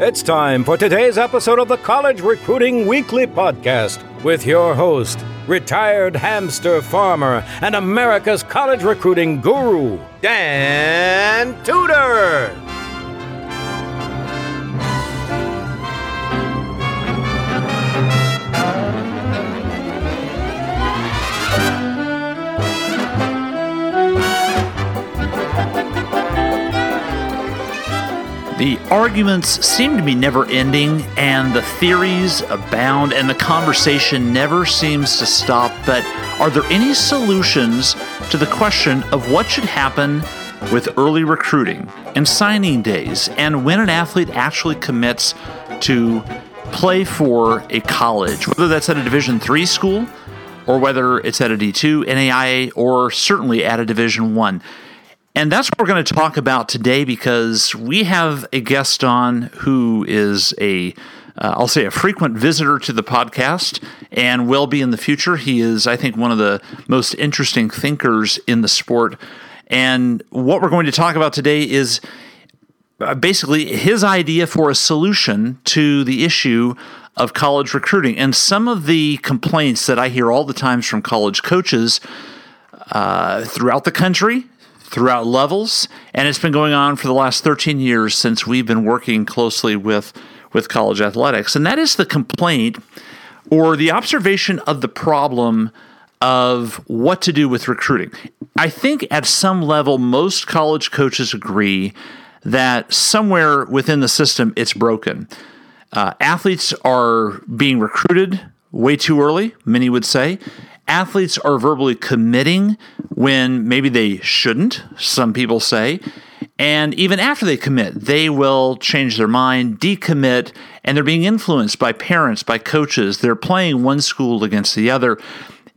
It's time for today's episode of the College Recruiting Weekly Podcast with your host, retired hamster farmer and America's college recruiting guru, Dan Tudor. The arguments seem to be never ending, and the theories abound, and the conversation never seems to stop. But are there any solutions to the question of what should happen with early recruiting and signing days, and when an athlete actually commits to play for a college, whether that's at a Division three school or whether it's at a D2, NAIA, or certainly at a Division one? And that's what we're going to talk about today because we have a guest on who is a uh, I'll say a frequent visitor to the podcast and will be in the future. He is, I think, one of the most interesting thinkers in the sport. And what we're going to talk about today is uh, basically his idea for a solution to the issue of college recruiting. And some of the complaints that I hear all the times from college coaches uh, throughout the country throughout levels, and it's been going on for the last 13 years since we've been working closely with with college athletics. And that is the complaint or the observation of the problem of what to do with recruiting. I think at some level most college coaches agree that somewhere within the system it's broken. Uh, athletes are being recruited way too early, many would say, athletes are verbally committing when maybe they shouldn't, some people say. And even after they commit, they will change their mind, decommit, and they're being influenced by parents, by coaches. They're playing one school against the other.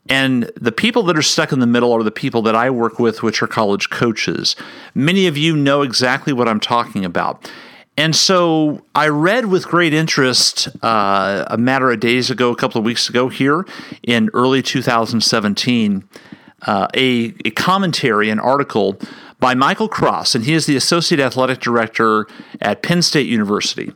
And the people that are stuck in the middle are the people that I work with, which are college coaches. Many of you know exactly what I'm talking about. And so I read with great interest uh, a matter of days ago, a couple of weeks ago, here in early 2017, uh, a, a commentary, an article by Michael Cross, and he is the Associate Athletic Director at Penn State University.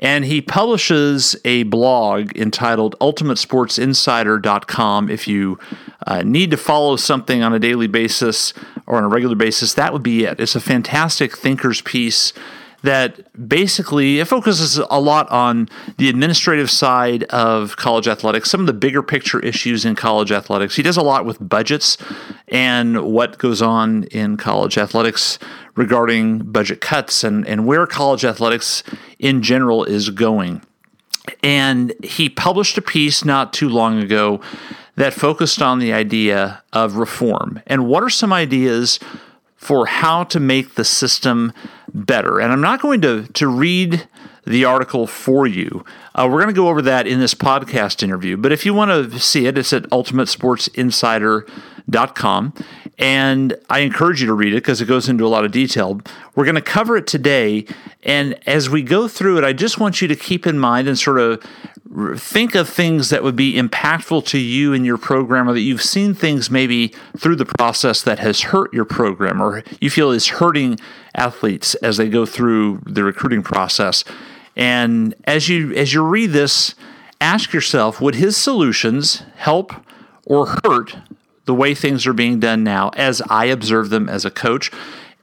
And he publishes a blog entitled UltimateSportsInsider.com. If you uh, need to follow something on a daily basis or on a regular basis, that would be it. It's a fantastic thinker's piece that basically it focuses a lot on the administrative side of college athletics, some of the bigger picture issues in college athletics. He does a lot with budgets and what goes on in college athletics regarding budget cuts and, and where college athletics in general is going. And he published a piece not too long ago that focused on the idea of reform and what are some ideas for how to make the system better. And I'm not going to, to read the article for you. Uh, we're going to go over that in this podcast interview. But if you want to see it, it's at ultimatesportsinsider.com. And I encourage you to read it because it goes into a lot of detail. We're going to cover it today. And as we go through it, I just want you to keep in mind and sort of think of things that would be impactful to you in your program or that you've seen things maybe through the process that has hurt your program or you feel is hurting athletes as they go through the recruiting process. And as you as you read this, ask yourself, would his solutions help or hurt the way things are being done now as I observe them as a coach.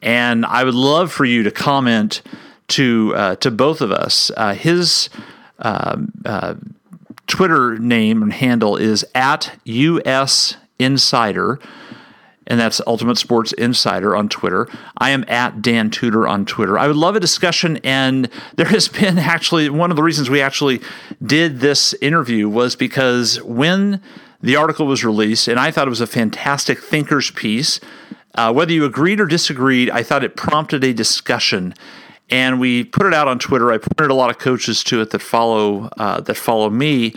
And I would love for you to comment to uh, to both of us. Uh, his uh, uh Twitter name and handle is at US Insider, and that's Ultimate Sports Insider on Twitter. I am at Dan Tudor on Twitter. I would love a discussion, and there has been actually one of the reasons we actually did this interview was because when the article was released, and I thought it was a fantastic thinker's piece. Uh, whether you agreed or disagreed, I thought it prompted a discussion, and we put it out on Twitter. I pointed a lot of coaches to it that follow uh, that follow me,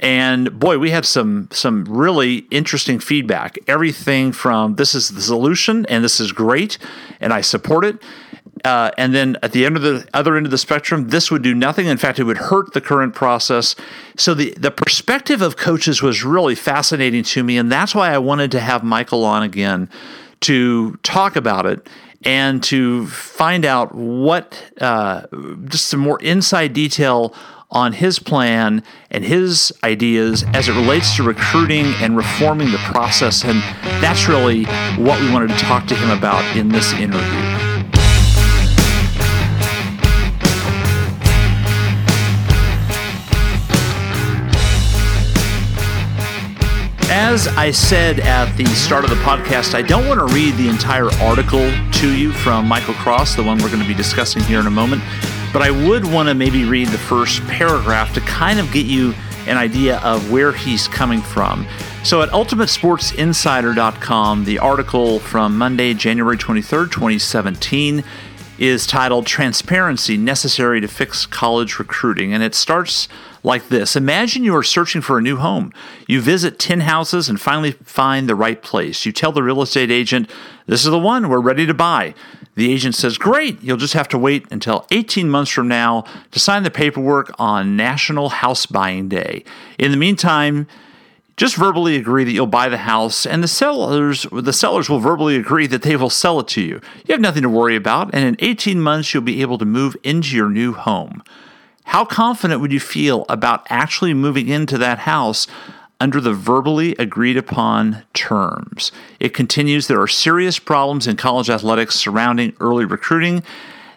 and boy, we had some some really interesting feedback. Everything from this is the solution, and this is great, and I support it, uh, and then at the end of the other end of the spectrum, this would do nothing. In fact, it would hurt the current process. So the, the perspective of coaches was really fascinating to me. And that's why I wanted to have Michael on again to talk about it and to find out what uh, just some more inside detail on his plan and his ideas as it relates to recruiting and reforming the process. And that's really what we wanted to talk to him about in this interview. As I said at the start of the podcast, I don't want to read the entire article to you from Michael Cross, the one we're going to be discussing here in a moment, but I would want to maybe read the first paragraph to kind of get you an idea of where he's coming from. So at UltimateSportsInsider.com, the article from Monday, January 23rd, 2017, is titled Transparency Necessary to Fix College Recruiting. And it starts like this Imagine you are searching for a new home. You visit 10 houses and finally find the right place. You tell the real estate agent, This is the one, we're ready to buy. The agent says, Great, you'll just have to wait until 18 months from now to sign the paperwork on National House Buying Day. In the meantime, just verbally agree that you'll buy the house and the sellers the sellers will verbally agree that they will sell it to you. You have nothing to worry about and in 18 months you'll be able to move into your new home. How confident would you feel about actually moving into that house under the verbally agreed upon terms? It continues there are serious problems in college athletics surrounding early recruiting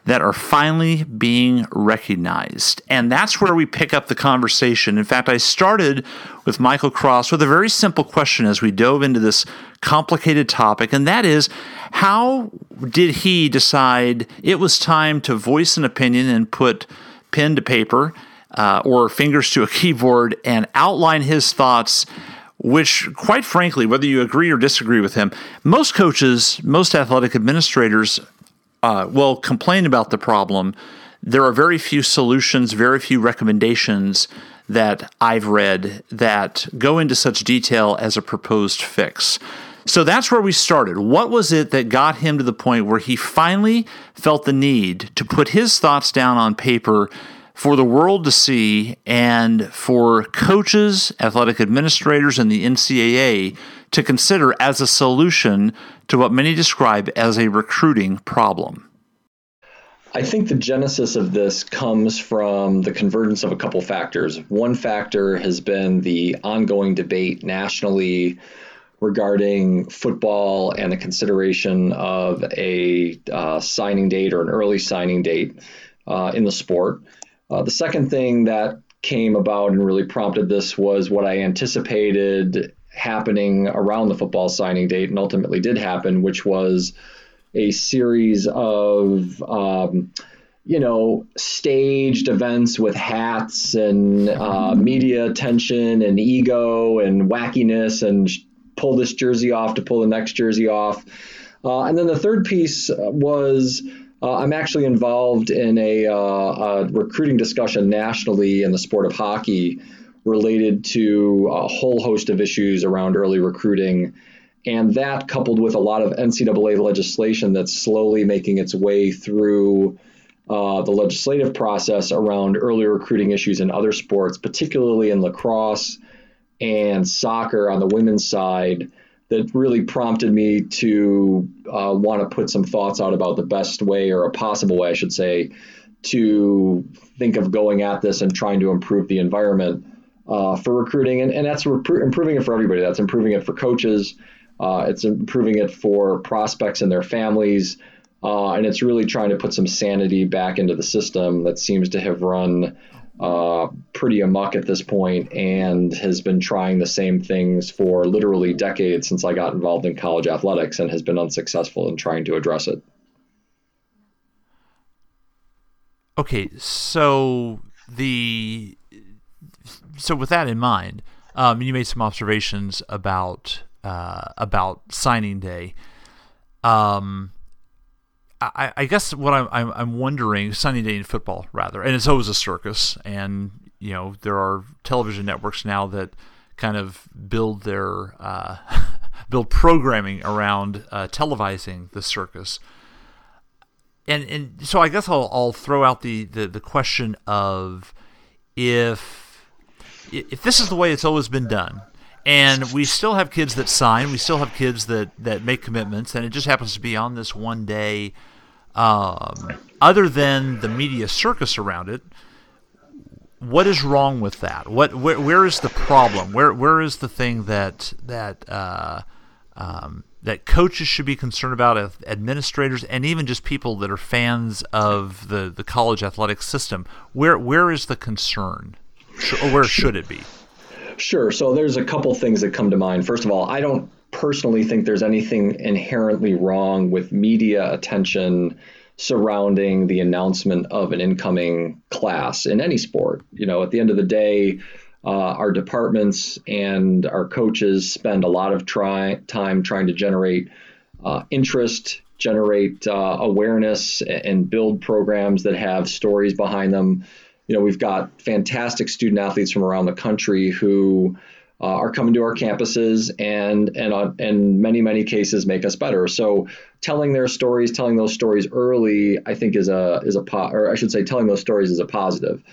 that are finally being recognized. And that's where we pick up the conversation. In fact, I started with Michael Cross with a very simple question as we dove into this complicated topic, and that is how did he decide it was time to voice an opinion and put pen to paper uh, or fingers to a keyboard and outline his thoughts? which, quite frankly, whether you agree or disagree with him, most coaches, most athletic administrators uh, will complain about the problem, there are very few solutions, very few recommendations that I've read that go into such detail as a proposed fix. So that's where we started. What was it that got him to the point where he finally felt the need to put his thoughts down on paper for the world to see and for coaches, athletic administrators, and the NCAA to consider as a solution to what many describe as a recruiting problem? I think the genesis of this comes from the convergence of a couple factors. One factor has been the ongoing debate nationally regarding football and the consideration of a uh, signing date or an early signing date uh, in the sport. Uh, the second thing that came about and really prompted this was what I anticipated happening around the football signing date and ultimately did happen, which was a series of um, you know staged events with hats and uh, media attention and ego and wackiness and pull this jersey off to pull the next jersey off. Uh, and then the third piece was uh, I'm actually involved in a, uh, a, recruiting discussion nationally in the sport of hockey related to a whole host of issues around early recruiting. And that, coupled with a lot of NCAA legislation that's slowly making its way through uh, the legislative process around early recruiting issues in other sports, particularly in lacrosse and soccer on the women's side, that really prompted me to uh, want to put some thoughts out about the best way, or a possible way, I should say, to think of going at this and trying to improve the environment uh, for recruiting, and, and that's improving it for everybody. That's improving it for coaches. Uh, it's improving it for prospects and their families, uh, and it's really trying to put some sanity back into the system that seems to have run uh, pretty amuck at this point and has been trying the same things for literally decades since I got involved in college athletics and has been unsuccessful in trying to address it. Okay, so the so with that in mind, um, you made some observations about uh, about signing day. Um, I, I guess what I'm, I'm, I'm wondering, signing day in football rather, and it's always a circus, and you know there are television networks now that kind of build their uh, build programming around uh, televising the circus. And and so I guess I'll I'll throw out the, the, the question of if if this is the way it's always been done, and we still have kids that sign. We still have kids that that make commitments, and it just happens to be on this one day. Um, other than the media circus around it, what is wrong with that? What where, where is the problem? Where where is the thing that that uh, um, that coaches should be concerned about, administrators, and even just people that are fans of the, the college athletic system? Where where is the concern, or where should it be? Sure. So there's a couple things that come to mind. First of all, I don't personally think there's anything inherently wrong with media attention surrounding the announcement of an incoming class in any sport. You know, at the end of the day, uh, our departments and our coaches spend a lot of try, time trying to generate uh, interest, generate uh, awareness, and build programs that have stories behind them. You know, we've got fantastic student athletes from around the country who uh, are coming to our campuses and and uh, in many many cases make us better. So telling their stories, telling those stories early, I think is a is a po- or I should say telling those stories is a positive.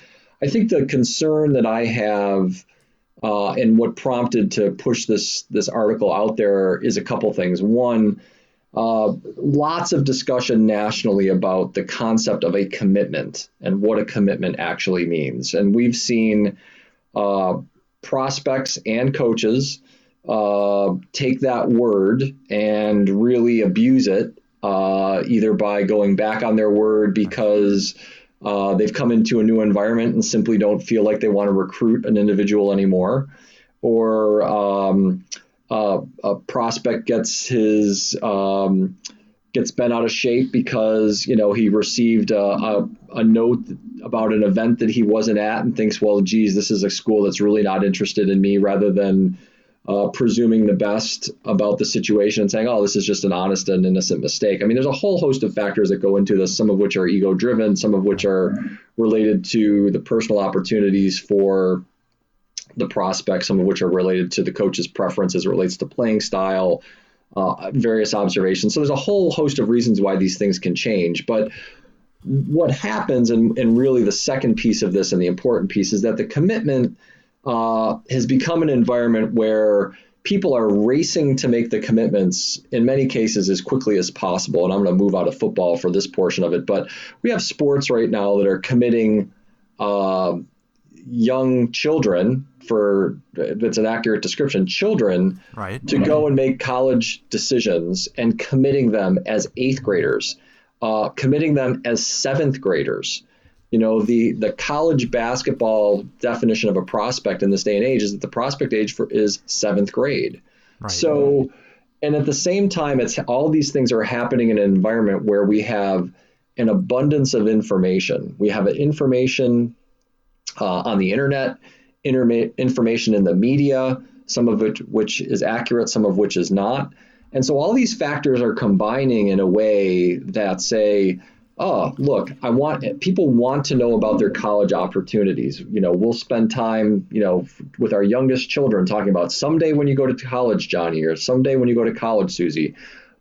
I think the concern that I have uh, and what prompted to push this this article out there is a couple things. One, uh, lots of discussion nationally about the concept of a commitment and what a commitment actually means, and we've seen uh, prospects and coaches uh, take that word and really abuse it, uh, either by going back on their word because uh, they've come into a new environment and simply don't feel like they want to recruit an individual anymore, or um, a prospect gets his um, gets bent out of shape because you know he received a, a, a, note about an event that he wasn't at and thinks, well, geez, this is a school that's really not interested in me, rather than uh, presuming the best about the situation and saying, oh, this is just an honest and innocent mistake. I mean, there's a whole host of factors that go into this, some of which are ego driven, some of which are related to the personal opportunities for the prospects, some of which are related to the coach's preference as it relates to playing style, uh, various observations. So there's a whole host of reasons why these things can change. But what happens, and, and really the second piece of this and the important piece, is that the commitment uh, has become an environment where people are racing to make the commitments in many cases as quickly as possible. And I'm going to move out of football for this portion of it. But we have sports right now that are committing uh, young children for that's an accurate description children right. to go and make college decisions and committing them as eighth graders uh, committing them as seventh graders you know the the college basketball definition of a prospect in this day and age is that the prospect age for is seventh grade right. so and at the same time it's all these things are happening in an environment where we have an abundance of information we have an information uh, on the internet information in the media, some of it which is accurate, some of which is not. And so all these factors are combining in a way that say, oh, look, I want people want to know about their college opportunities. You know, we'll spend time, you know, with our youngest children talking about someday when you go to college, Johnny, or someday when you go to college, Susie.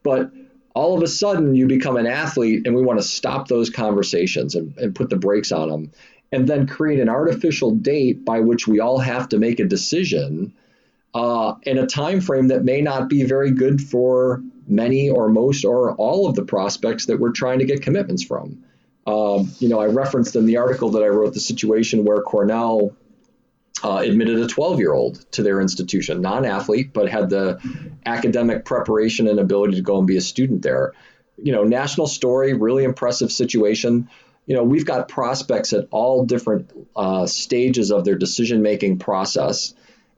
But all of a sudden you become an athlete and we want to stop those conversations and, and put the brakes on them and then create an artificial date by which we all have to make a decision uh, in a time frame that may not be very good for many or most or all of the prospects that we're trying to get commitments from. Um, you know, I referenced in the article that I wrote the situation where Cornell uh, admitted a 12 year old to their institution, non athlete, but had the academic preparation and ability to go and be a student there. You know, national story, really impressive situation you know, we've got prospects at all different uh, stages of their decision making process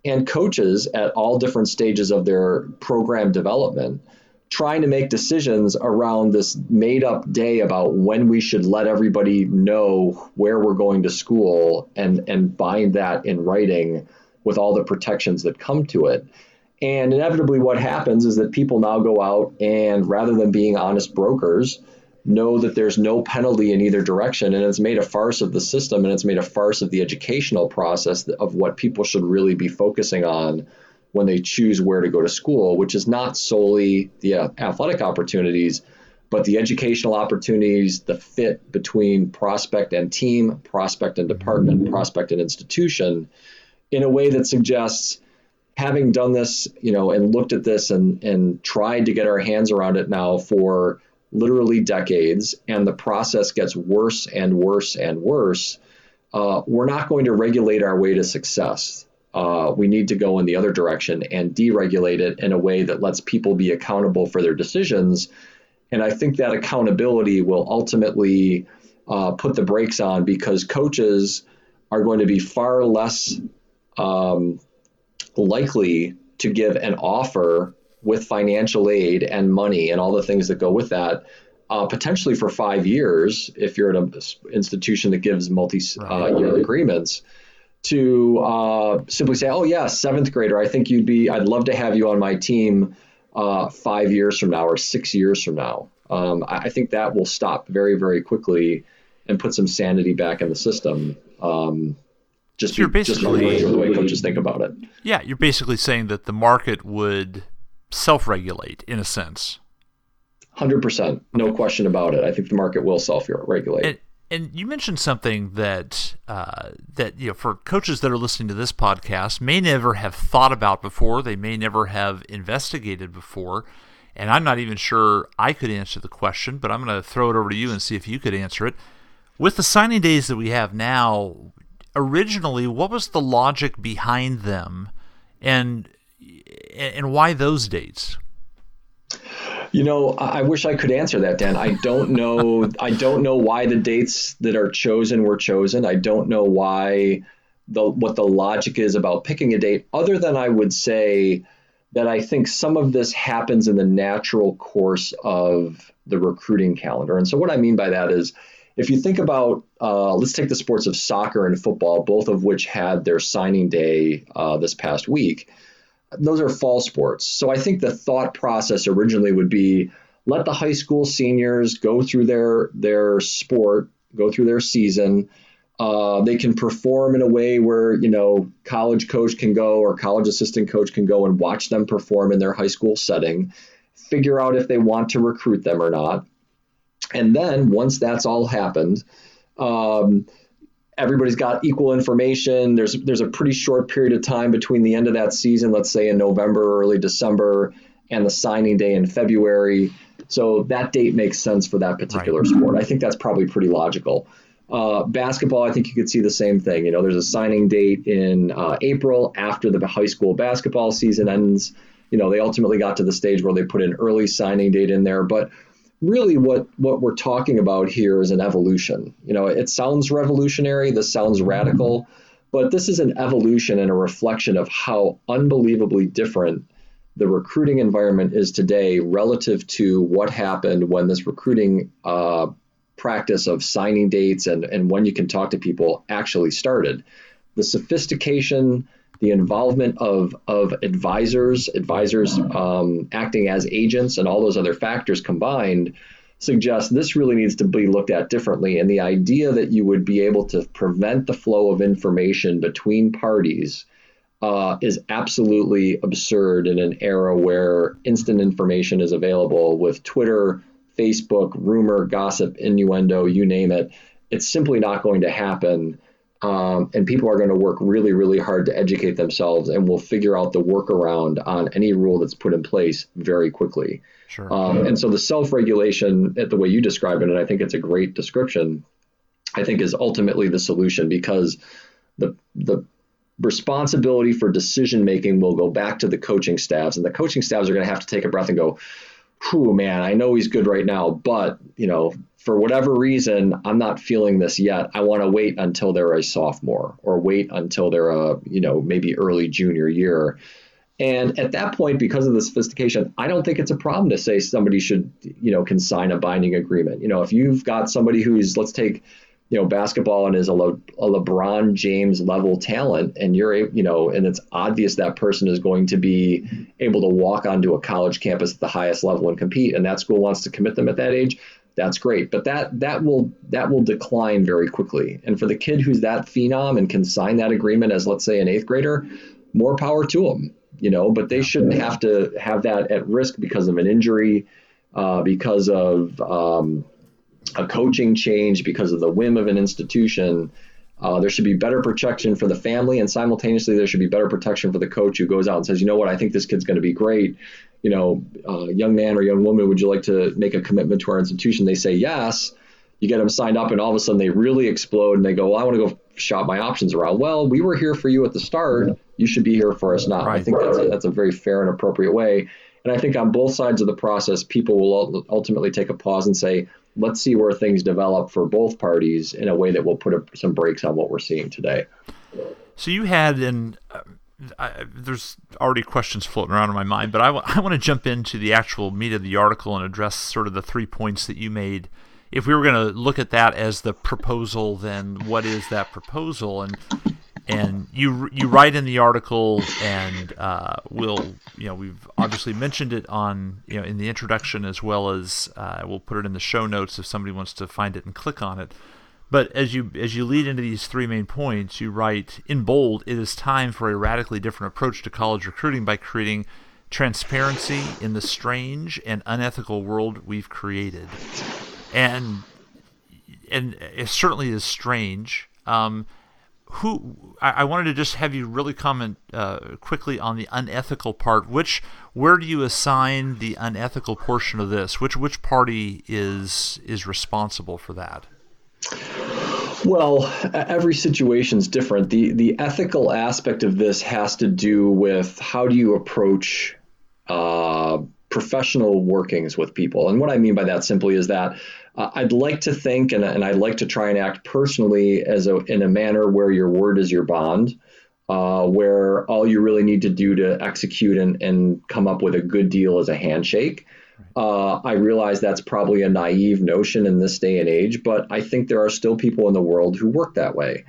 and coaches at all different stages of their program development trying to make decisions around this made up day about when we should let everybody know where we're going to school and and bind that in writing with all the protections that come to it. And inevitably what happens is that people now go out and rather than being honest brokers, know that there's no penalty in either direction and it's made a farce of the system and it's made a farce of the educational process of what people should really be focusing on when they choose where to go to school which is not solely the uh, athletic opportunities but the educational opportunities the fit between prospect and team prospect and department prospect and institution in a way that suggests having done this, you know, and looked at this and and tried to get our hands around it now for literally decades, and the process gets worse and worse and worse. Uh, we're not going to regulate our way to success. Uh, we need to go in the other direction and deregulate it in a way that lets people be accountable for their decisions. And I think that accountability will ultimately uh, put the brakes on because coaches are going to be far less um, likely to give an offer with financial aid and money and all the things that go with that, uh, potentially for five years if you're at an institution that gives multi-year uh, agreements. To uh, simply say, "Oh yeah, seventh grader, I think you'd be. I'd love to have you on my team uh, five years from now or six years from now." Um, I, I, think that will stop very, very quickly and put some sanity back in the system. Um, just, so be, just the way coaches think about it. Yeah, you're basically saying that the market would self-regulate in a sense. Hundred percent, no question about it. I think the market will self-regulate. And, and you mentioned something that uh, that you know for coaches that are listening to this podcast may never have thought about before. They may never have investigated before. And I'm not even sure I could answer the question, but I'm going to throw it over to you and see if you could answer it. With the signing days that we have now, originally, what was the logic behind them, and and why those dates? You know, I wish I could answer that, Dan. I don't know. I don't know why the dates that are chosen were chosen. I don't know why the what the logic is about picking a date, other than I would say that I think some of this happens in the natural course of the recruiting calendar. And so, what I mean by that is if you think about, uh, let's take the sports of soccer and football, both of which had their signing day uh, this past week. Those are fall sports. So I think the thought process originally would be let the high school seniors go through their their sport, go through their season. Uh, they can perform in a way where you know college coach can go or college assistant coach can go and watch them perform in their high school setting, figure out if they want to recruit them or not and then once that's all happened, um, everybody's got equal information. There's there's a pretty short period of time between the end of that season, let's say in November, early December, and the signing day in February. So that date makes sense for that particular right. sport. I think that's probably pretty logical. Uh, basketball, I think you could see the same thing. You know, there's a signing date in uh, April after the high school basketball season ends. You know, they ultimately got to the stage where they put an early signing date in there, but really what what we're talking about here is an evolution. You know, it sounds revolutionary, this sounds radical, but this is an evolution and a reflection of how unbelievably different the recruiting environment is today relative to what happened when this recruiting uh, practice of signing dates and, and when you can talk to people actually started. The sophistication, the involvement of, of advisors, advisors um, acting as agents, and all those other factors combined suggest this really needs to be looked at differently. And the idea that you would be able to prevent the flow of information between parties uh, is absolutely absurd in an era where instant information is available with Twitter, Facebook, rumor, gossip, innuendo, you name it. It's simply not going to happen. Um, and people are going to work really, really hard to educate themselves, and will figure out the workaround on any rule that's put in place very quickly. Sure. Um, and so the self-regulation, the way you describe it, and I think it's a great description, I think is ultimately the solution because the the responsibility for decision making will go back to the coaching staffs, and the coaching staffs are going to have to take a breath and go, "Whew, man, I know he's good right now, but you know, for whatever reason, I'm not feeling this yet. I want to wait until they're a sophomore or wait until they're a, you know, maybe early junior year. And at that point, because of the sophistication, I don't think it's a problem to say somebody should, you know, can sign a binding agreement. You know, if you've got somebody who's, let's take, you know, basketball and is a, Le, a LeBron James level talent, and you're, a you know, and it's obvious that person is going to be able to walk onto a college campus at the highest level and compete, and that school wants to commit them at that age that's great. But that that will that will decline very quickly. And for the kid who's that phenom and can sign that agreement as let's say an eighth grader, more power to them. You know, but they shouldn't have to have that at risk because of an injury, uh, because of um, a coaching change, because of the whim of an institution. Uh, there should be better protection for the family, and simultaneously, there should be better protection for the coach who goes out and says, you know what, I think this kid's going to be great. You know, uh, young man or young woman, would you like to make a commitment to our institution? They say yes. You get them signed up, and all of a sudden they really explode and they go, well, I want to go shop my options around. Well, we were here for you at the start. You should be here for us now. Right. I think that's a, that's a very fair and appropriate way. And I think on both sides of the process, people will ultimately take a pause and say, let's see where things develop for both parties in a way that will put a, some brakes on what we're seeing today. So you had, and uh, I, there's already questions floating around in my mind, but I, w- I want to jump into the actual meat of the article and address sort of the three points that you made. If we were going to look at that as the proposal, then what is that proposal? And and you you write in the article, and uh, we'll you know we've obviously mentioned it on you know in the introduction as well as uh, we'll put it in the show notes if somebody wants to find it and click on it. But as you as you lead into these three main points, you write in bold, it is time for a radically different approach to college recruiting by creating transparency in the strange and unethical world we've created. And and it certainly is strange. Um, who I, wanted to just have you really comment uh, quickly on the unethical part. Which where do you assign the unethical portion of this? Which which party is is responsible for that? Well, every situation is different. the The ethical aspect of this has to do with how do you approach uh, professional workings with people, and what I mean by that simply is that uh, I'd like to think, and, and I'd like to try and act personally as a, in a manner where your word is your bond, uh, where all you really need to do to execute and, and come up with a good deal is a handshake. Uh, I realize that's probably a naive notion in this day and age, but I think there are still people in the world who work that way.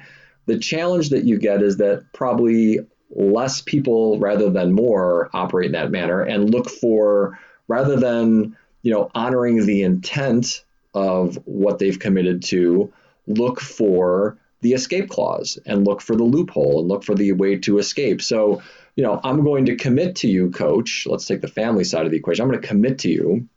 The challenge that you get is that probably less people rather than more operate in that manner and look for rather than you know honoring the intent of what they've committed to, look for the escape clause and look for the loophole and look for the way to escape. So, you know, I'm going to commit to you, coach. Let's take the family side of the equation. I'm going to commit to you.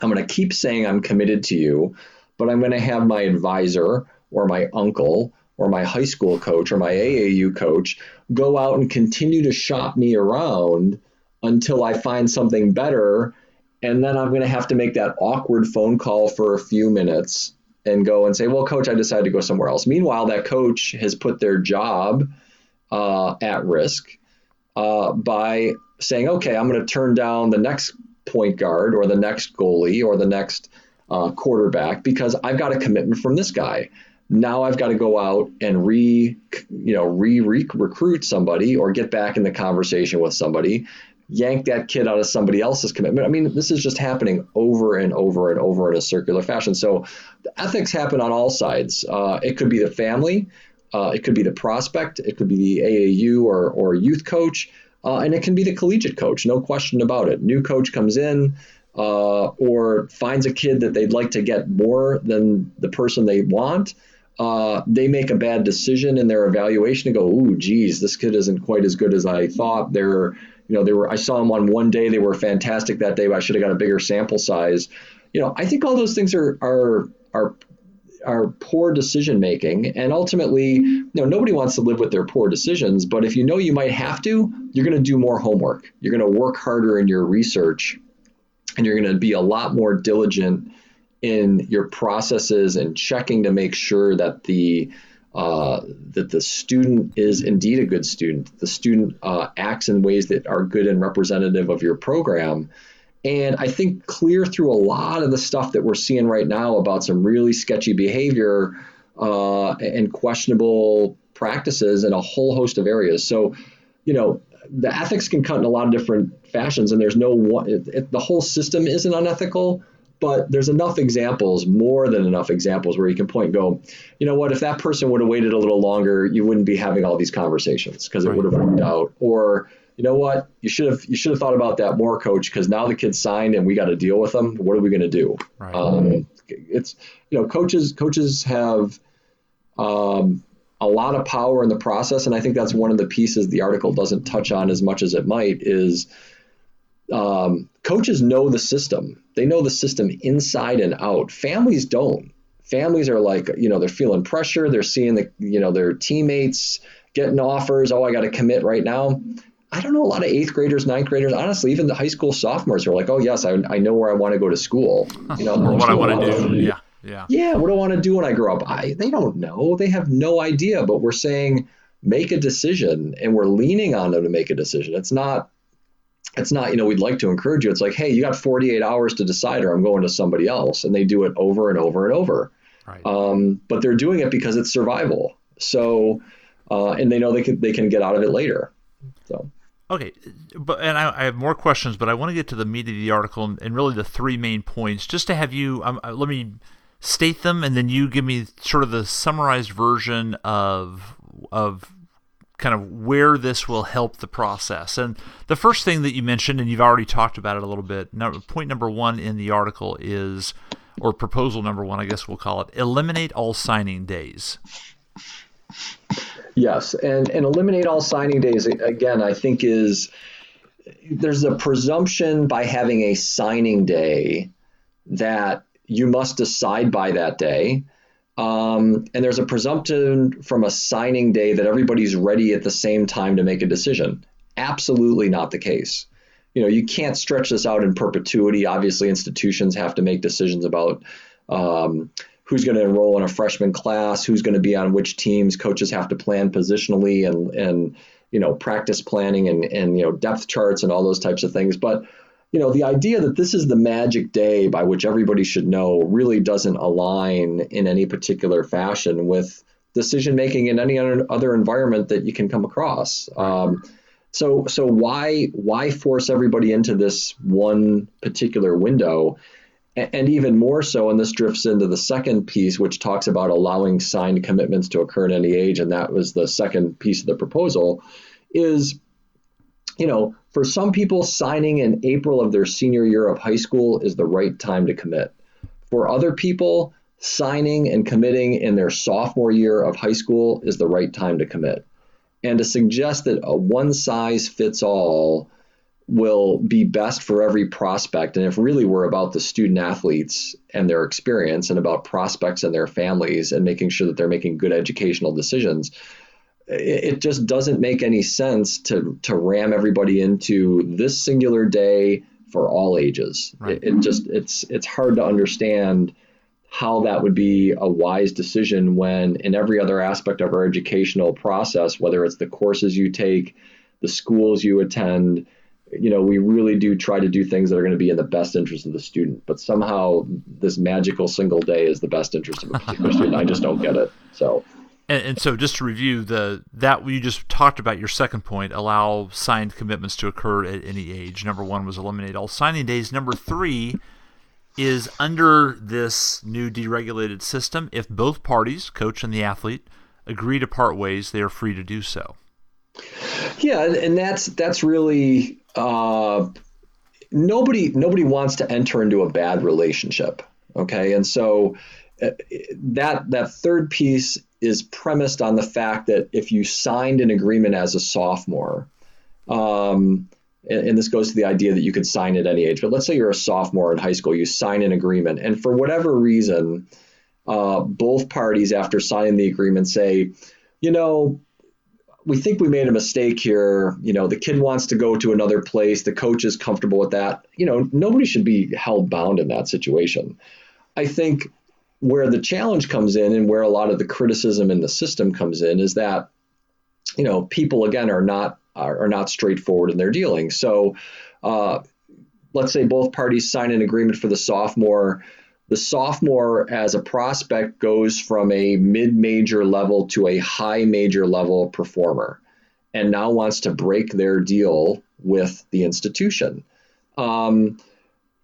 I'm going to keep saying I'm committed to you, but I'm going to have my advisor or my uncle or my high school coach or my AAU coach go out and continue to shop me around until I find something better and then I'm going to have to make that awkward phone call for a few minutes and go and say, well, coach, I decided to go somewhere else. Meanwhile, that coach has put their job uh, at risk uh, by saying, okay, I'm going to turn down the next point guard or the next goalie or the next uh, quarterback because I've got a commitment from this guy. Now I've got to go out and re, you know, re recruit somebody or get back in the conversation with somebody yank that kid out of somebody else's commitment. I mean, this is just happening over and over and over in a circular fashion. So ethics happen on all sides. Uh, it could be the family, uh, it could be the prospect, it could be the AAU or, or youth coach, uh, and it can be the collegiate coach, no question about it. New coach comes in. Uh, or finds a kid that they'd like to get more than the person they want, uh, they make a bad decision in their evaluation and go, "Ooh, geez, this kid isn't quite as good as I thought." They're you know, they were I saw them on one day. They were fantastic that day, but I should have got a bigger sample size. You know, I think all those things are are are are poor decision making and ultimately you know nobody wants to live with their poor decisions but if you know you might have to you're going to do more homework you're going to work harder in your research and you're going to be a lot more diligent in your processes and checking to make sure that the uh, that the student is indeed a good student. The student uh, acts in ways that are good and representative of your program. And I think clear through a lot of the stuff that we're seeing right now about some really sketchy behavior uh, and questionable practices in a whole host of areas. So, you know, the ethics can cut in a lot of different fashions, and there's no one, it, it, the whole system isn't unethical, but there's enough examples, more than enough examples, where you can point and go, you know what, if that person would have waited a little longer, you wouldn't be having all these conversations because it right. would have worked out. Or, you know what, you should have you should have thought about that more, coach, because now the kid's signed and we got to deal with them. What are we going to do? Right. Um, it's you know, coaches coaches have um, a lot of power in the process, and I think that's one of the pieces the article doesn't touch on as much as it might is um, coaches know the system. They know the system inside and out. Families don't. families are like, you know, they're feeling pressure. They're seeing the, you know, their teammates getting offers. Oh, I got to commit right now. I don't know a lot of eighth graders, ninth graders, honestly, even the high school sophomores are like, oh yes, I, I know where I want to go to school. You know, or what I want to do. Yeah. Yeah. Yeah. What do I want to do when I grow up? I, they don't know. They have no idea, but we're saying make a decision and we're leaning on them to make a decision. It's not, it's not, you know, we'd like to encourage you. It's like, hey, you got 48 hours to decide or I'm going to somebody else. And they do it over and over and over. Right. Um, but they're doing it because it's survival. So, uh, and they know they can, they can get out of it later. So. Okay, but and I, I, have more questions, but I want to get to the meat of the article and, and really the three main points. Just to have you, um, uh, let me state them, and then you give me sort of the summarized version of of kind of where this will help the process. And the first thing that you mentioned, and you've already talked about it a little bit. Point number one in the article is, or proposal number one, I guess we'll call it, eliminate all signing days. Yes, and and eliminate all signing days again. I think is there's a presumption by having a signing day that you must decide by that day. Um, and there's a presumption from a signing day that everybody's ready at the same time to make a decision. Absolutely not the case. You know, you can't stretch this out in perpetuity. Obviously, institutions have to make decisions about um, who's going to enroll in a freshman class, who's going to be on which teams. Coaches have to plan positionally and and you know practice planning and and you know depth charts and all those types of things. But you know, the idea that this is the magic day by which everybody should know really doesn't align in any particular fashion with decision making in any other environment that you can come across. Um, so, so why why force everybody into this one particular window? And even more so, and this drifts into the second piece, which talks about allowing signed commitments to occur at any age, and that was the second piece of the proposal, is you know, for some people, signing in April of their senior year of high school is the right time to commit. For other people, signing and committing in their sophomore year of high school is the right time to commit. And to suggest that a one size fits all will be best for every prospect, and if really we're about the student athletes and their experience and about prospects and their families and making sure that they're making good educational decisions, it just doesn't make any sense to to ram everybody into this singular day for all ages. Right. It, it, just it's it's hard to understand how that would be a wise decision when in every other aspect of our educational process, whether it's the courses you take, the schools you attend, you know, we really do try to do things that are going to be in the best interest of the student. But somehow this magical single day is the best interest of a particular student. I just don't get it. So and, and, so, just to review the that you just talked about your second point: allow signed commitments to occur at any age. Number one was eliminate all signing days. Number three is under this new deregulated system, if both parties, coach and the athlete, agree to part ways, they are free to do so. Yeah, and that's that's really uh, nobody nobody wants to enter into a bad relationship. Okay, and so uh, that that third piece is premised on the fact that if you signed an agreement as a sophomore, um, and, and, this goes to the idea that you could sign at any age, but let's say you're a sophomore in high school, you sign an agreement, and for whatever reason, uh, both parties, after signing the agreement, say, you know, we think we made a mistake here. You know, the kid wants to go to another place. The coach is comfortable with that. You know, nobody should be held bound in that situation. I think where the challenge comes in and where a lot of the criticism in the system comes in is that you know people again are not are, are not straightforward in their dealing so uh, let's say both parties sign an agreement for the sophomore. The sophomore as a prospect goes from a mid-major level to a high major level performer and now wants to break their deal with the institution. Um,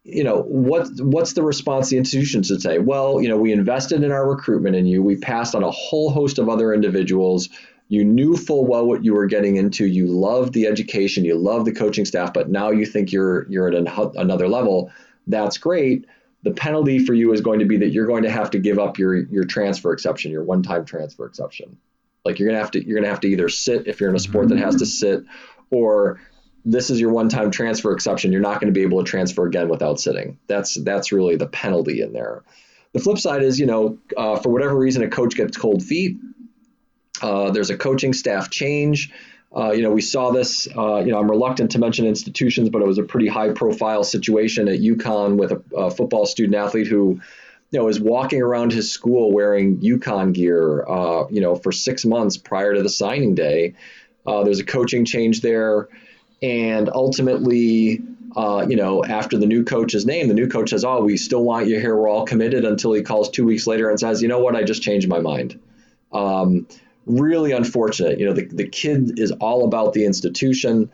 you know what what's the response the institution should say? Well you know we invested in our recruitment in you. We passed on a whole host of other individuals. You knew full well what you were getting into. You loved the education. You loved the coaching staff but now you think you're you're at an, another level. That's great. The penalty for you is going to be that you're going to have to give up your your transfer exception your one time transfer exception. Like you're to have to you're going to have to either sit if you're in a sport that has to sit or this is your one-time transfer exception. You're not going to be able to transfer again without sitting. That's that's really the penalty in there. The flip side is, you know, uh, for whatever reason, a coach gets cold feet. Uh, there's a coaching staff change. Uh, you know, we saw this. Uh, you know, I'm reluctant to mention institutions, but it was a pretty high-profile situation at UConn with a, a football student athlete who, you know, was walking around his school wearing UConn gear. Uh, you know, for six months prior to the signing day. Uh, there's a coaching change there, and ultimately, uh, you know, after the new coach is named, the new coach says, "Oh, we still want you here. We're all committed." Until he calls two weeks later and says, "You know what? I just changed my mind." Um, really unfortunate. You know, the, the kid is all about the institution,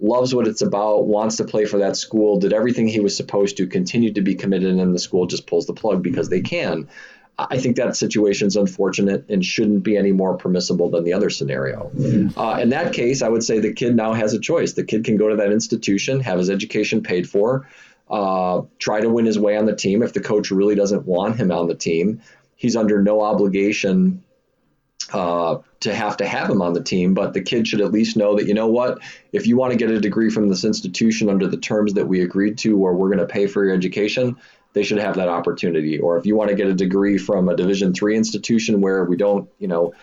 loves what it's about, wants to play for that school, did everything he was supposed to, continued to be committed, and the school just pulls the plug because they can. I think that situation is unfortunate and shouldn't be any more permissible than the other scenario. Uh, in that case, I would say the kid now has a choice. The kid can go to that institution, have his education paid for, uh, try to win his way on the team. If the coach really doesn't want him on the team, he's under no obligation uh, to have to have him on the team, but the kid should at least know that, you know what, if you want to get a degree from this institution under the terms that we agreed to, or we're going to pay for your education, they should have that opportunity. Or if you want to get a degree from a Division three institution where we don't, you know,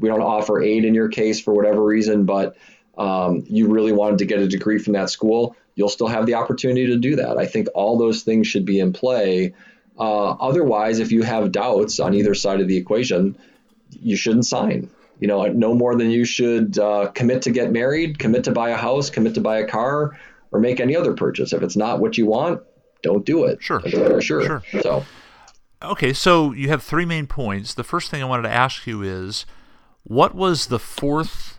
we don't offer aid in your case for whatever reason, but um, you really wanted to get a degree from that school, you'll still have the opportunity to do that. I think all those things should be in play. Uh, otherwise, if you have doubts on either side of the equation, you shouldn't sign. You know, no more than you should uh, commit to get married, commit to buy a house, commit to buy a car, or make any other purchase. If it's not what you want, don't do it. Sure, sure, sure. So, okay, so you have three main points. The first thing I wanted to ask you is, what was the fourth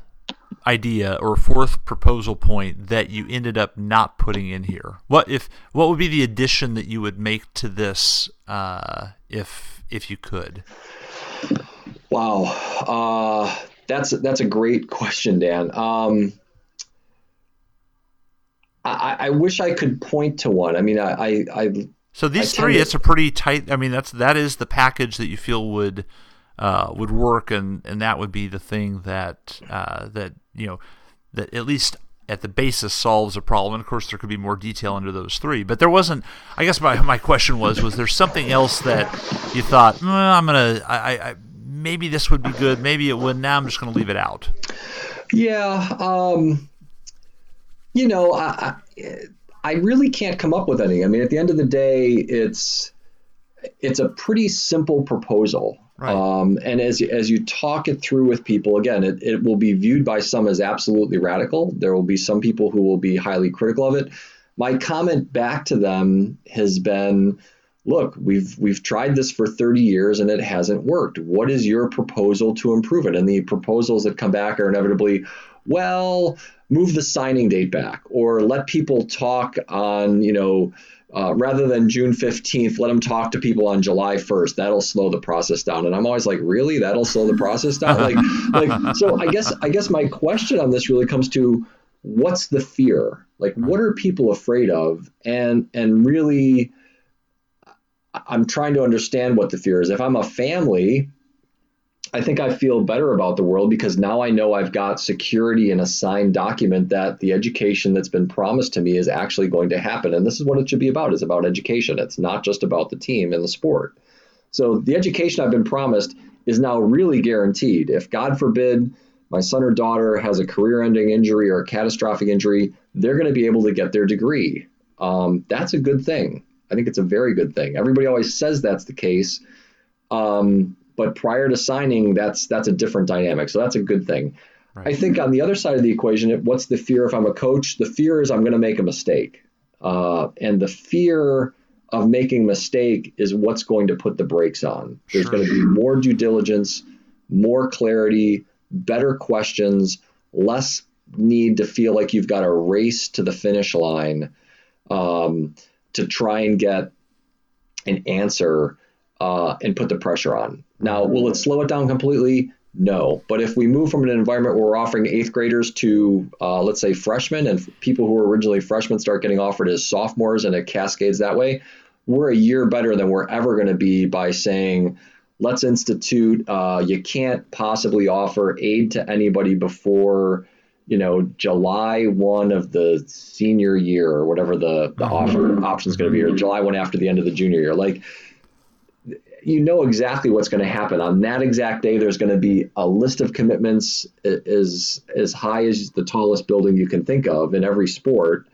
idea or fourth proposal point that you ended up not putting in here? What if what would be the addition that you would make to this uh, if if you could? Wow, uh, that's that's a great question, Dan. Um, I, I, wish I could point to one. I mean, I, I, I so these three, to, it's a pretty tight. I mean, that's that is the package that you feel would uh, would work, and and that would be the thing that uh, that you know that at least at the basis solves a problem. And of course, there could be more detail under those three. But there wasn't. I guess my, my question was: was there something else that you thought mm, I'm gonna I, I maybe this would be good, maybe it would. Now I'm just going to leave it out. Yeah, um, you know, I, I, I really can't come up with any. I mean, at the end of the day, it's it's a pretty simple proposal. Right. Um, and as as you talk it through with people, again, it, it will be viewed by some as absolutely radical. There will be some people who will be highly critical of it. My comment back to them has been, look, we've we've tried this for 30 years and it hasn't worked. What is your proposal to improve it? And the proposals that come back are inevitably, well, move the signing date back or let people talk on, you know, uh, rather than June 15th, let them talk to people on July 1st. That'll slow the process down. And I'm always like, really? That'll slow the process down? Like, like, so I guess, I guess my question on this really comes to what's the fear? Like, what are people afraid of? And, and really, I'm trying to understand what the fear is. If I'm a family, I think I feel better about the world because now I know I've got security in a signed document that the education that's been promised to me is actually going to happen. And this is what it should be about is about education. It's not just about the team and the sport. So the education I've been promised is now really guaranteed. If God forbid my son or daughter has a career-ending injury or a catastrophic injury, they're going to be able to get their degree. Um, that's a good thing. I think it's a very good thing. Everybody always says that's the case. Um, but prior to signing, that's that's a different dynamic. So that's a good thing. Right. I think on the other side of the equation, what's the fear if I'm a coach? The fear is I'm going to make a mistake, uh, and the fear of making a mistake is what's going to put the brakes on. There's sure. going to be more due diligence, more clarity, better questions, less need to feel like you've got a race to the finish line um, to try and get an answer uh, and put the pressure on. Now, will it slow it down completely? No. But if we move from an environment where we're offering eighth graders to, uh, let's say, freshmen, and people who were originally freshmen start getting offered as sophomores and it cascades that way, we're a year better than we're ever going to be by saying, let's institute, uh, you can't possibly offer aid to anybody before you know July one of the senior year or whatever the the offer option is going to be, or July one after the end of the junior year. Like you know exactly what's going to happen on that exact day. There's going to be a list of commitments as as high as the tallest building you can think of in every sport.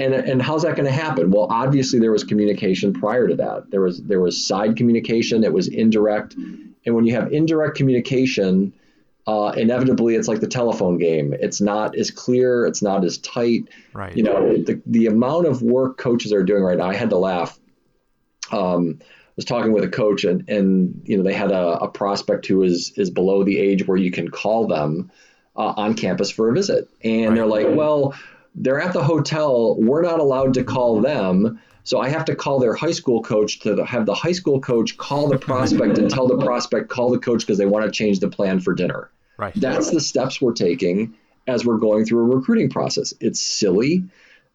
And, and how's that going to happen? Well, obviously there was communication prior to that. There was there was side communication. It was indirect, and when you have indirect communication, uh, inevitably it's like the telephone game. It's not as clear. It's not as tight. Right. You know the the amount of work coaches are doing right now. I had to laugh. Um, was talking with a coach and, and you know they had a, a prospect who is is below the age where you can call them uh, on campus for a visit. And right. they're like well they're at the hotel. We're not allowed to call them. So i have to call their high school coach to have the high school coach call the prospect and tell the prospect call the coach because they want to change the plan for dinner. Right. That's the steps we're taking as we're going through a recruiting process. It's silly.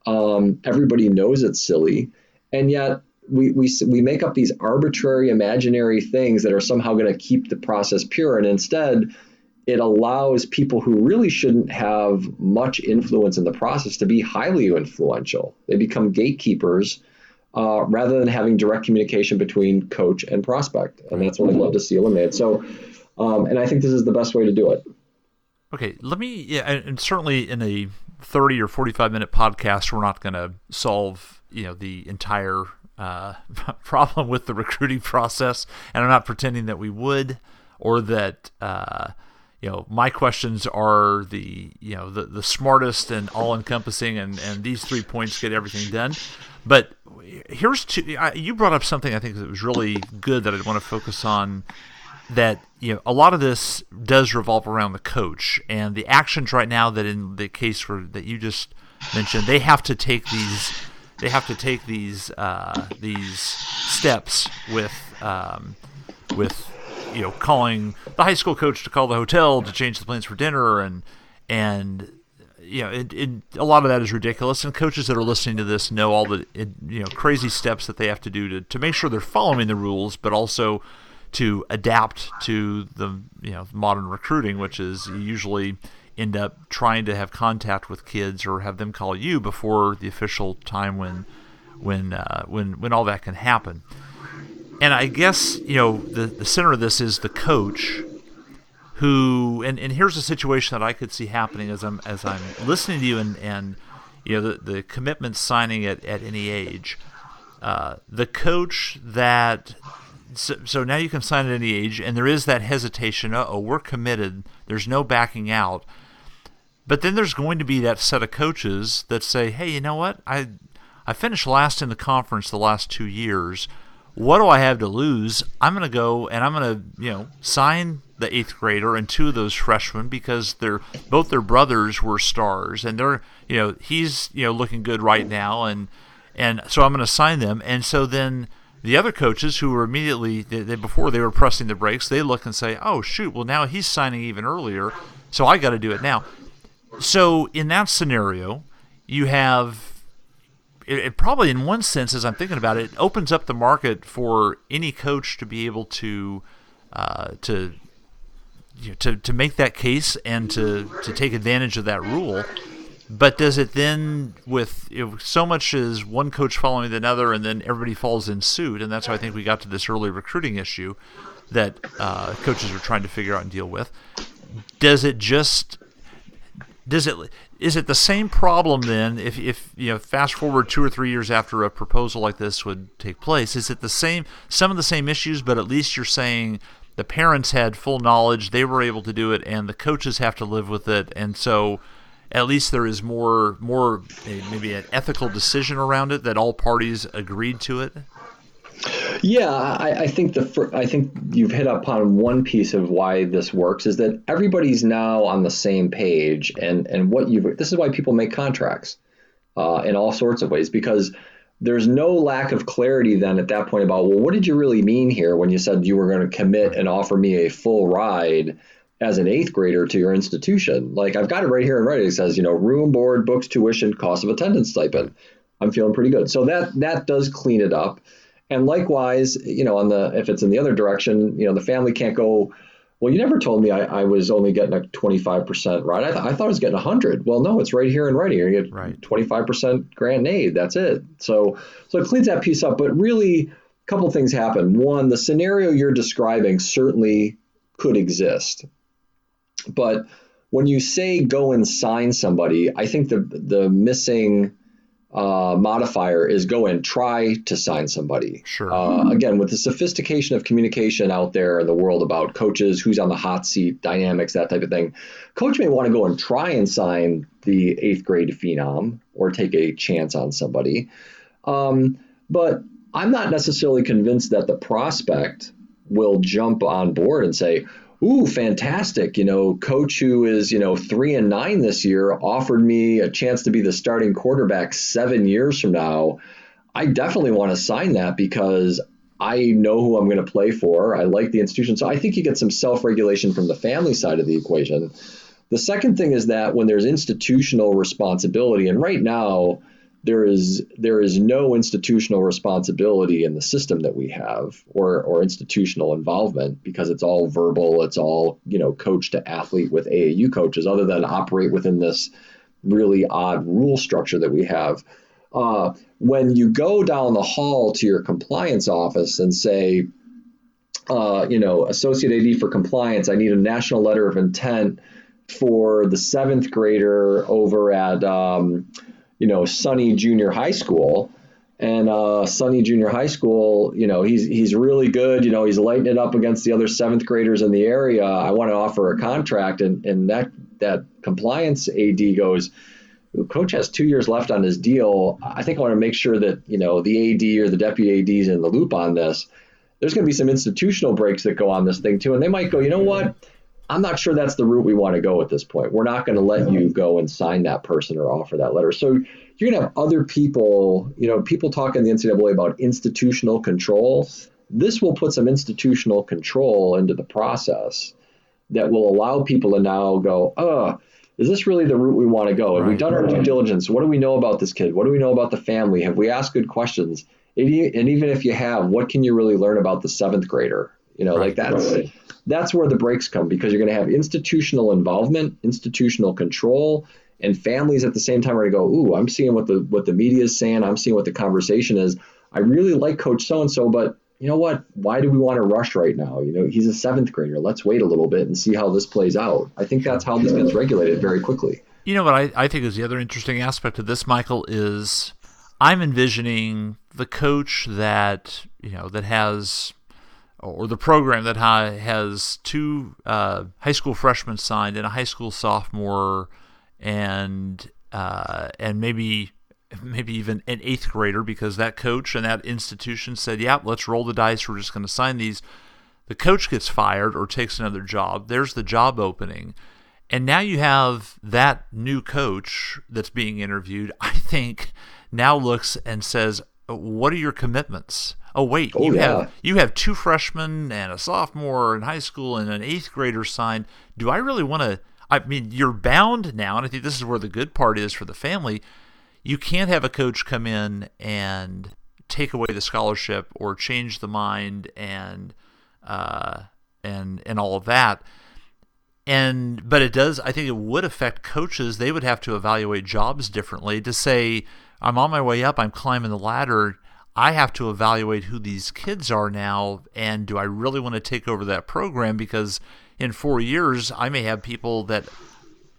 Um, everybody knows it's silly. And yet we, we, we make up these arbitrary imaginary things that are somehow going to keep the process pure. And instead it allows people who really shouldn't have much influence in the process to be highly influential. They become gatekeepers uh, rather than having direct communication between coach and prospect. And that's what i'd love to see eliminated. So um, and i think this is the best way to do it. Okay let me yeah and certainly in a 30 or 45 minute podcast we're not going to solve you know the entire uh, problem with the recruiting process, and I'm not pretending that we would or that uh, you know my questions are the you know the the smartest and all encompassing, and and these three points get everything done. But here's two. I, you brought up something I think that was really good that I'd want to focus on. That you know a lot of this does revolve around the coach and the actions right now. That in the case for that you just mentioned, they have to take these they have to take these uh, these steps with um, with you know calling the high school coach to call the hotel to change the plans for dinner and and you know it, it, a lot of that is ridiculous. And coaches that are listening to this know all the you know crazy steps that they have to do to, to make sure they're following the rules but also to adapt to the you know modern recruiting which is usually end up trying to have contact with kids or have them call you before the official time when when uh, when when all that can happen. And I guess you know the the center of this is the coach who and, and here's a situation that I could see happening as I'm as I'm listening to you and and you know the, the commitment signing at, at any age. Uh, the coach that so, so now you can sign at any age, and there is that hesitation. Oh, we're committed. There's no backing out. But then there's going to be that set of coaches that say, "Hey, you know what? I I finished last in the conference the last 2 years. What do I have to lose? I'm going to go and I'm going to, you know, sign the 8th grader and two of those freshmen because they're both their brothers were stars and they're, you know, he's, you know, looking good right now and and so I'm going to sign them. And so then the other coaches who were immediately they, they, before they were pressing the brakes, they look and say, "Oh shoot! Well now he's signing even earlier, so I got to do it now." So in that scenario, you have it, it, probably in one sense, as I'm thinking about it, it opens up the market for any coach to be able to uh, to you know, to to make that case and to to take advantage of that rule. But does it then, with you know, so much as one coach following the another, and then everybody falls in suit, and that's how I think we got to this early recruiting issue that uh, coaches are trying to figure out and deal with. Does it just does it is it the same problem then if, if you know fast forward two or three years after a proposal like this would take place is it the same some of the same issues but at least you're saying the parents had full knowledge they were able to do it and the coaches have to live with it and so at least there is more more maybe an ethical decision around it that all parties agreed to it yeah, I, I, think the I think you've hit upon one piece of why this works is that everybody's now on the same page, and and what you this is why people make contracts uh, in all sorts of ways because there's no lack of clarity then at that point about well what did you really mean here when you said you were going to commit and offer me a full ride as an eighth grader to your institution? Like I've got it right here and right it says you know room board books tuition cost of attendance stipend. I'm feeling pretty good. So that that does clean it up and likewise, you know, on the if it's in the other direction, you know, the family can't go. Well, you never told me I, I was only getting a 25% right. I, th- I thought I was getting 100. Well, no, it's right here and writing. You get right. 25% grant aid. That's it. So, so it cleans that piece up. But really, a couple things happen. One, the scenario you're describing certainly could exist. But when you say go and sign somebody, I think the the missing uh, modifier is go and try to sign somebody. Sure. Uh, again, with the sophistication of communication out there in the world about coaches, who's on the hot seat, dynamics, that type of thing, coach may want to go and try and sign the eighth grade phenom or take a chance on somebody. Um, but I'm not necessarily convinced that the prospect will jump on board and say, ooh, fantastic. You know, coach who is, you know, three and nine this year offered me a chance to be the starting quarterback seven years from now. I definitely want to sign that because I know who I'm going to play for. I like the institution. So I think you get some self regulation from the family side of the equation. The second thing is that when there's institutional responsibility, and right now, there is there is no institutional responsibility in the system that we have or or institutional involvement because it's all verbal it's all you know coach to athlete with AAU coaches other than operate within this really odd rule structure that we have. Uh, when you go down the hall to your compliance office and say uh, you know associate AD for compliance I need a national letter of intent for the seventh grader over at um, you know, Sunny Junior High School. And uh, Sunny Junior High School, you know, he's he's really good. You know, he's lighting it up against the other seventh graders in the area. I want to offer a contract, and and that that compliance AD goes, coach has two years left on his deal. I think I want to make sure that you know the AD or the deputy AD is in the loop on this. There's going to be some institutional brakes that go on this thing too, and they might go, you know what? I'm not sure that's the route we want to go at this point. We're not going to let you go and sign that person or offer that letter. So you're going to have other people, you know, people talk in the NCAA about institutional control. This will put some institutional control into the process that will allow people to now go, oh, is this really the route we want to go? Have right, we done our due diligence? What do we know about this kid? What do we know about the family? Have we asked good questions? And even if you have, what can you really learn about the seventh grader? You know, right, like that's right that's where the brakes come because you're going to have institutional involvement, institutional control, and families at the same time are going to go, "Ooh, I'm seeing what the what the media is saying. I'm seeing what the conversation is. I really like Coach so and so, but you know what? Why do we want to rush right now? You know, he's a seventh grader. Let's wait a little bit and see how this plays out. I think that's how this gets regulated very quickly. You know what I, I think is the other interesting aspect of this, Michael, is I'm envisioning the coach that you know that has or the program that has two uh, high school freshmen signed and a high school sophomore and uh, and maybe maybe even an eighth grader because that coach and that institution said, "Yeah, let's roll the dice. We're just going to sign these." The coach gets fired or takes another job. There's the job opening. And now you have that new coach that's being interviewed, I think, now looks and says, What are your commitments? Oh wait, oh, you yeah. have you have two freshmen and a sophomore in high school and an eighth grader signed. Do I really want to? I mean, you're bound now, and I think this is where the good part is for the family. You can't have a coach come in and take away the scholarship or change the mind and uh, and and all of that. And but it does. I think it would affect coaches. They would have to evaluate jobs differently to say, "I'm on my way up. I'm climbing the ladder." I have to evaluate who these kids are now and do I really want to take over that program because in 4 years I may have people that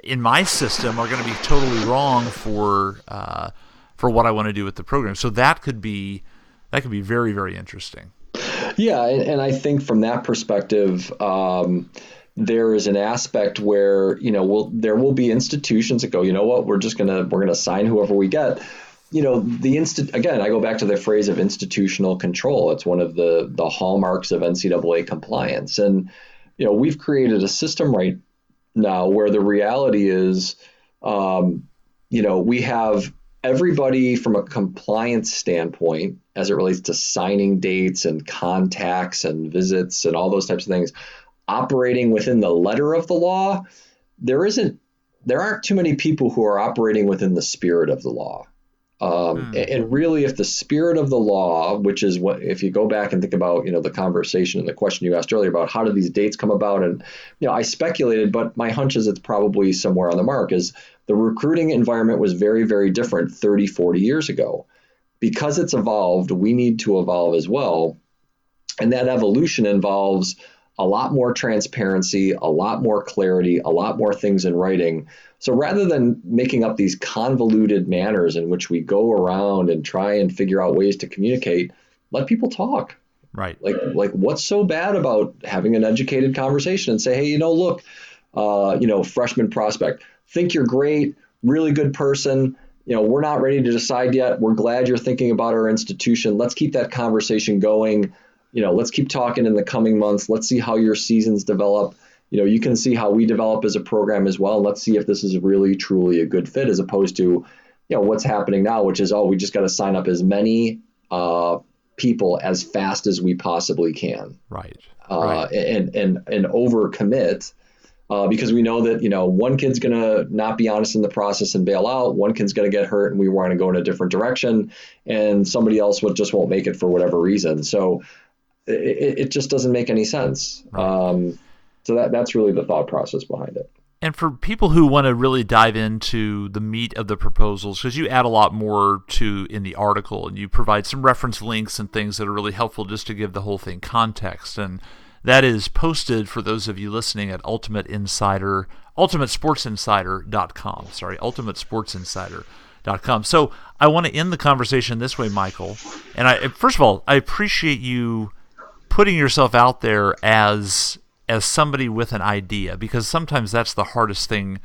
in my system are going to be totally wrong for uh, for what I want to do with the program. So that could be that could be very very interesting. Yeah, and, I think from that perspective, um, there is an aspect where you know will there will be institutions that go, you know what, we're just gonna we're gonna sign whoever we get you know the instant again i go back to the phrase of institutional control. It's one of the the hallmarks of ncaa compliance. And you know we've created a system right now where the reality is um, you know we have everybody from a compliance standpoint as it relates to signing dates and contacts and visits and all those types of things operating within the letter of the law. There isn't there aren't too many people who are operating within the spirit of the law um, mm. And really, if the spirit of the law, which is what, if you go back and think about, you know, the conversation and the question you asked earlier about how did these dates come about, and you know, I speculated, but my hunch is it's probably somewhere on the mark. Is the recruiting environment was very, very different 30, 40 years ago, because it's evolved, we need to evolve as well. And that evolution involves a lot more transparency, a lot more clarity, a lot more things in writing. So rather than making up these convoluted manners in which we go around and try and figure out ways to communicate, let people talk. Right. Like like what's so bad about having an educated conversation and say, hey, you know, look, uh, you know, freshman prospect, think you're great, really good person. You know, we're not ready to decide yet. We're glad you're thinking about our institution. Let's keep that conversation going you know, let's keep talking in the coming months. Let's see how your seasons develop. You know, you can see how we develop as a program as well. Let's see if this is really truly a good fit as opposed to, you know, what's happening now, which is, oh, we just got to sign up as many uh, people as fast as we possibly can. Right. Uh, right. And and and overcommit. Uh, because we know that you know one kid's gonna not be honest in the process and bail out, one kid's gonna get hurt, and we want to go in a different direction, and somebody else would just won't make it for whatever reason. So it, it just doesn't make any sense. Right. Um, so that that's really the thought process behind it. And for people who want to really dive into the meat of the proposals, because you add a lot more to in the article, and you provide some reference links and things that are really helpful just to give the whole thing context. And that is posted for those of you listening at Ultimate Insider, UltimateSportsInsider.com. Sorry, UltimateSportsInsider.com. So I want to end the conversation this way, Michael. And I first of all, I appreciate you putting yourself out there as as somebody with an idea because sometimes that's the hardest thing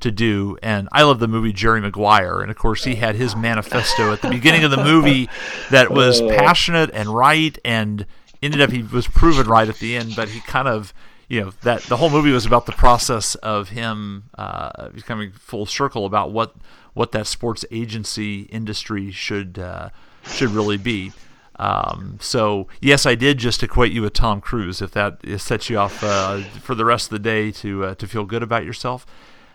to do. And I love the movie Jerry Maguire, and of course he had his manifesto at the beginning of the movie that was oh. passionate and right, and ended up he was proven right at the end. But he kind of you know that the whole movie was about the process of him uh, becoming full circle about what what that sports agency industry should uh, should really be. Um, so yes, I did just equate you with Tom Cruise. If that sets you off uh, for the rest of the day to uh, to feel good about yourself.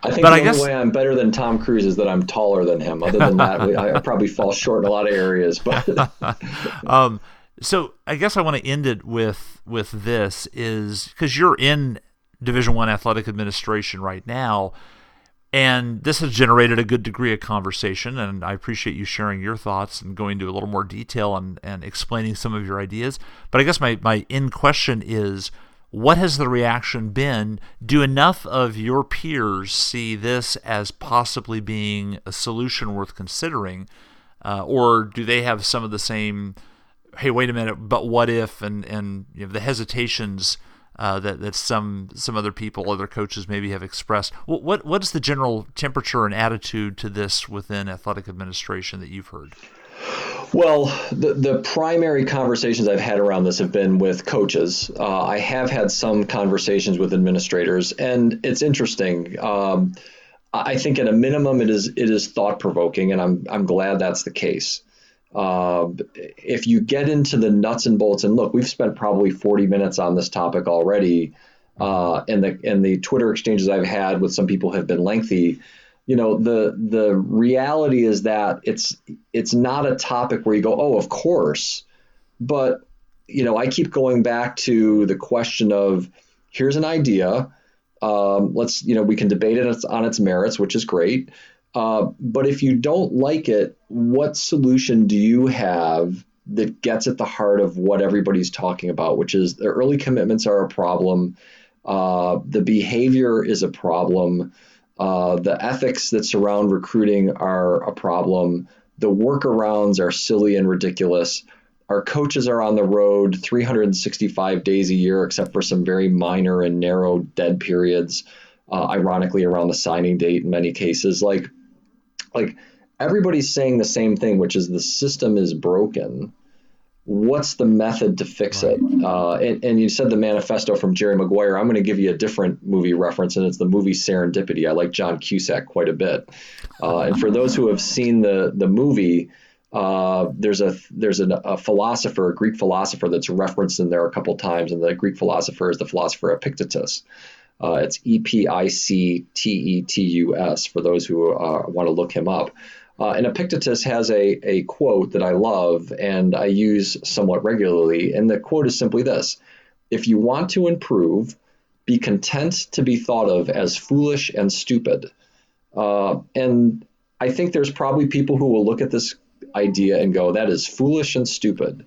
I think but the I only way I'm better than Tom Cruise is that I'm taller than him. Other than that, I probably fall short in a lot of areas. But um, so I guess I want to end it with with this is because you're in Division One athletic administration right now. And this has generated a good degree of conversation, and I appreciate you sharing your thoughts and going into a little more detail and, and explaining some of your ideas. But I guess my, my end question is what has the reaction been? Do enough of your peers see this as possibly being a solution worth considering? Uh, or do they have some of the same, hey, wait a minute, but what if, and, and you know, the hesitations? Uh, that that some some other people, other coaches maybe have expressed. What, what what is the general temperature and attitude to this within athletic administration that you've heard? Well, the, the primary conversations I've had around this have been with coaches. Uh, I have had some conversations with administrators, and it's interesting. Um, I think at a minimum, it is it is thought provoking, and I'm I'm glad that's the case. Uh, if you get into the nuts and bolts, and look, we've spent probably 40 minutes on this topic already, uh, and the and the Twitter exchanges I've had with some people have been lengthy. You know, the the reality is that it's it's not a topic where you go, oh, of course, but you know, I keep going back to the question of here's an idea. Um, let's you know we can debate it on its merits, which is great. Uh, but if you don't like it, what solution do you have that gets at the heart of what everybody's talking about, which is the early commitments are a problem, uh, the behavior is a problem, uh, the ethics that surround recruiting are a problem, the workarounds are silly and ridiculous. Our coaches are on the road 365 days a year, except for some very minor and narrow dead periods, uh, ironically, around the signing date in many cases. Like, like everybody's saying the same thing, which is the system is broken. What's the method to fix it? Uh, and, and, you said the manifesto from Jerry Maguire. I'm going to give you a different movie reference, and it's the movie Serendipity. I like John Cusack quite a bit. Uh, and for those who have seen the the movie, uh, there's a there's a, a, philosopher, a Greek philosopher that's referenced in there a couple times, and the Greek philosopher is the philosopher Epictetus. Uh, it's E P I C T E T U S for those who uh, want to look him up. Uh, and Epictetus has a, a quote that I love and I use somewhat regularly. And the quote is simply this If you want to improve, be content to be thought of as foolish and stupid. Uh, and I think there's probably people who will look at this idea and go, that is foolish and stupid.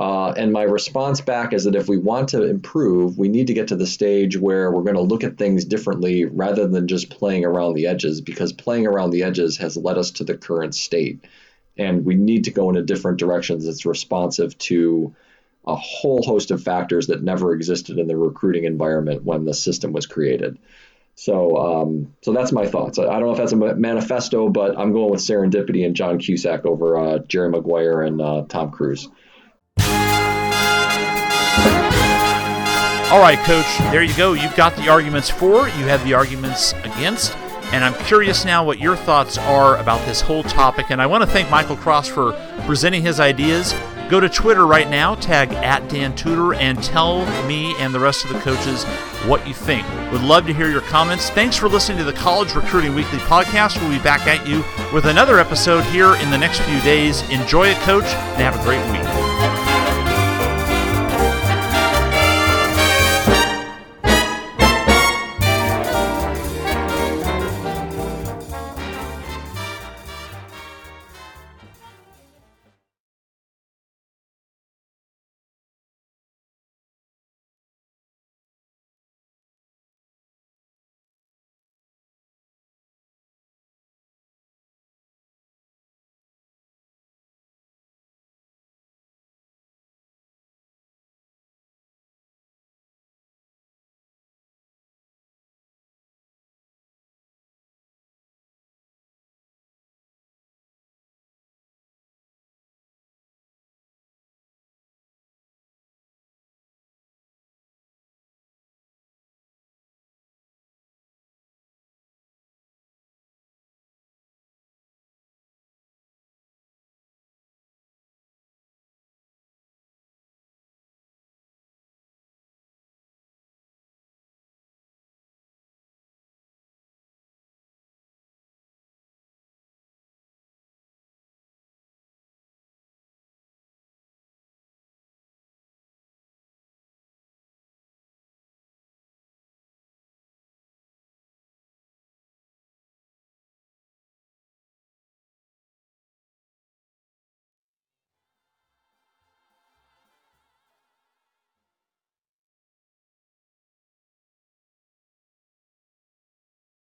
Uh, and my response back is that if we want to improve, we need to get to the stage where we're going to look at things differently rather than just playing around the edges, because playing around the edges has led us to the current state. And we need to go in a different direction that's responsive to a whole host of factors that never existed in the recruiting environment when the system was created. So, um, so that's my thoughts. I, don't know if that's a manifesto, but I'm going with serendipity and John Cusack over uh, Jerry Maguire and uh, Tom Cruise. All right, Coach, there you go. You've got the arguments for, you have the arguments against, and I'm curious now what your thoughts are about this whole topic. And I want to thank Michael Cross for presenting his ideas. Go to Twitter right now, tag at Dan Tudor, and tell me and the rest of the coaches what you think. Would love to hear your comments. Thanks for listening to the College Recruiting Weekly podcast. We'll be back at you with another episode here in the next few days. Enjoy it, Coach, and have a great week.